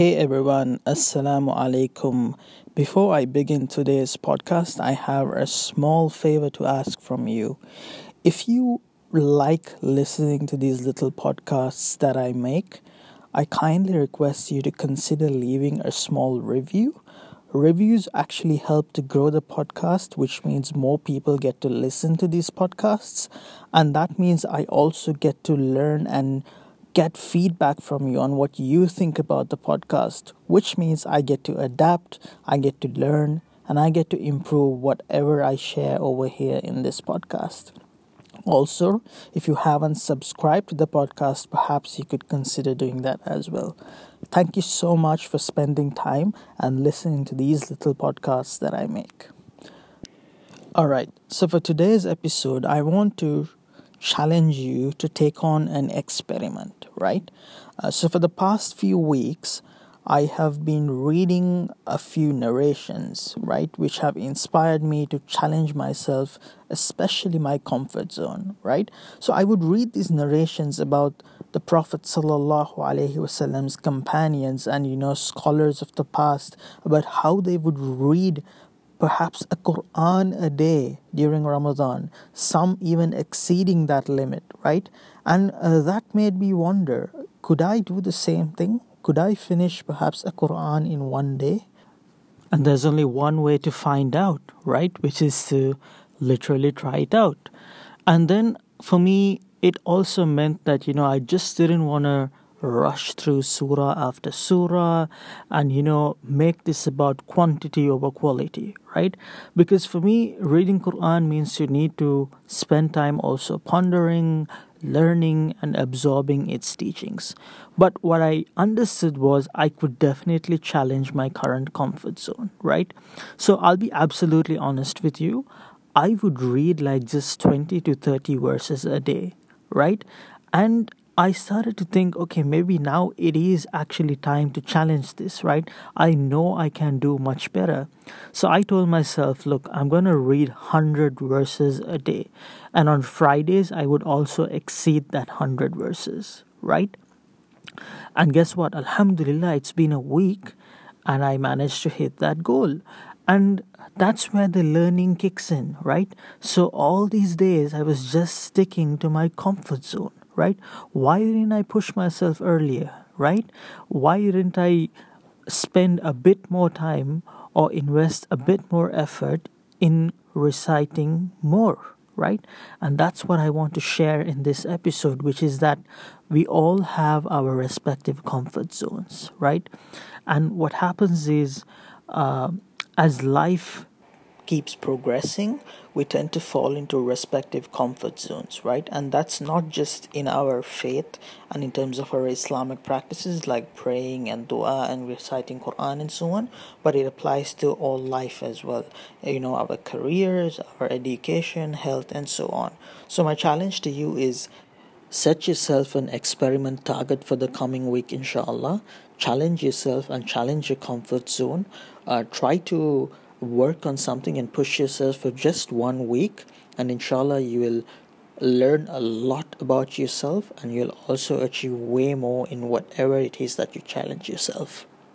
Hey everyone, Assalamu alaikum. Before I begin today's podcast, I have a small favor to ask from you. If you like listening to these little podcasts that I make, I kindly request you to consider leaving a small review. Reviews actually help to grow the podcast, which means more people get to listen to these podcasts. And that means I also get to learn and get feedback from you on what you think about the podcast, which means I get to adapt, I get to learn, and I get to improve whatever I share over here in this podcast. Also, if you haven't subscribed to the podcast, perhaps you could consider doing that as well. Thank you so much for spending time and listening to these little podcasts that I make. All right, so for today's episode, I want to challenge you to take on an experiment, right? Uh, so, for the past few weeks, I have been reading a few narrations, right, which have inspired me to challenge myself, especially my comfort zone, right? So I would read these narrations about the Prophet wasallam's companions and you know scholars of the past about how they would read perhaps a Quran a day during Ramadan, some even exceeding that limit, right? And uh, that made me wonder could I do the same thing? Could I finish perhaps a Quran in one day? And there's only one way to find out, right? Which is to literally try it out. And then for me, it also meant that, you know, I just didn't want to rush through surah after surah and you know make this about quantity over quality right? Because for me reading quran means you need to spend time also pondering learning and absorbing its teachings. But what i understood was i could definitely challenge my current comfort zone right? So i'll be absolutely honest with you. I would read like just 20 to 30 verses a day right? And I started to think, okay, maybe now it is actually time to challenge this, right? I know I can do much better. So I told myself, look, I'm going to read 100 verses a day. And on Fridays, I would also exceed that 100 verses, right? And guess what? Alhamdulillah, it's been a week and I managed to hit that goal. And that's where the learning kicks in, right? So all these days, I was just sticking to my comfort zone right? Why didn't I push myself earlier, right? Why didn't I spend a bit more time or invest a bit more effort in reciting more, right? And that's what I want to share in this episode, which is that we all have our respective comfort zones, right? And what happens is, uh, as life keeps progressing, we tend to fall into respective comfort zones, right? And that's not just in our faith and in terms of our Islamic practices like praying and dua and reciting Quran and so on, but it applies to all life as well. You know, our careers, our education, health, and so on. So, my challenge to you is set yourself an experiment target for the coming week, inshallah. Challenge yourself and challenge your comfort zone. Uh, try to work on something and push yourself for just one week and inshallah you will learn a lot about yourself and you'll also achieve way more in whatever it is that you challenge yourself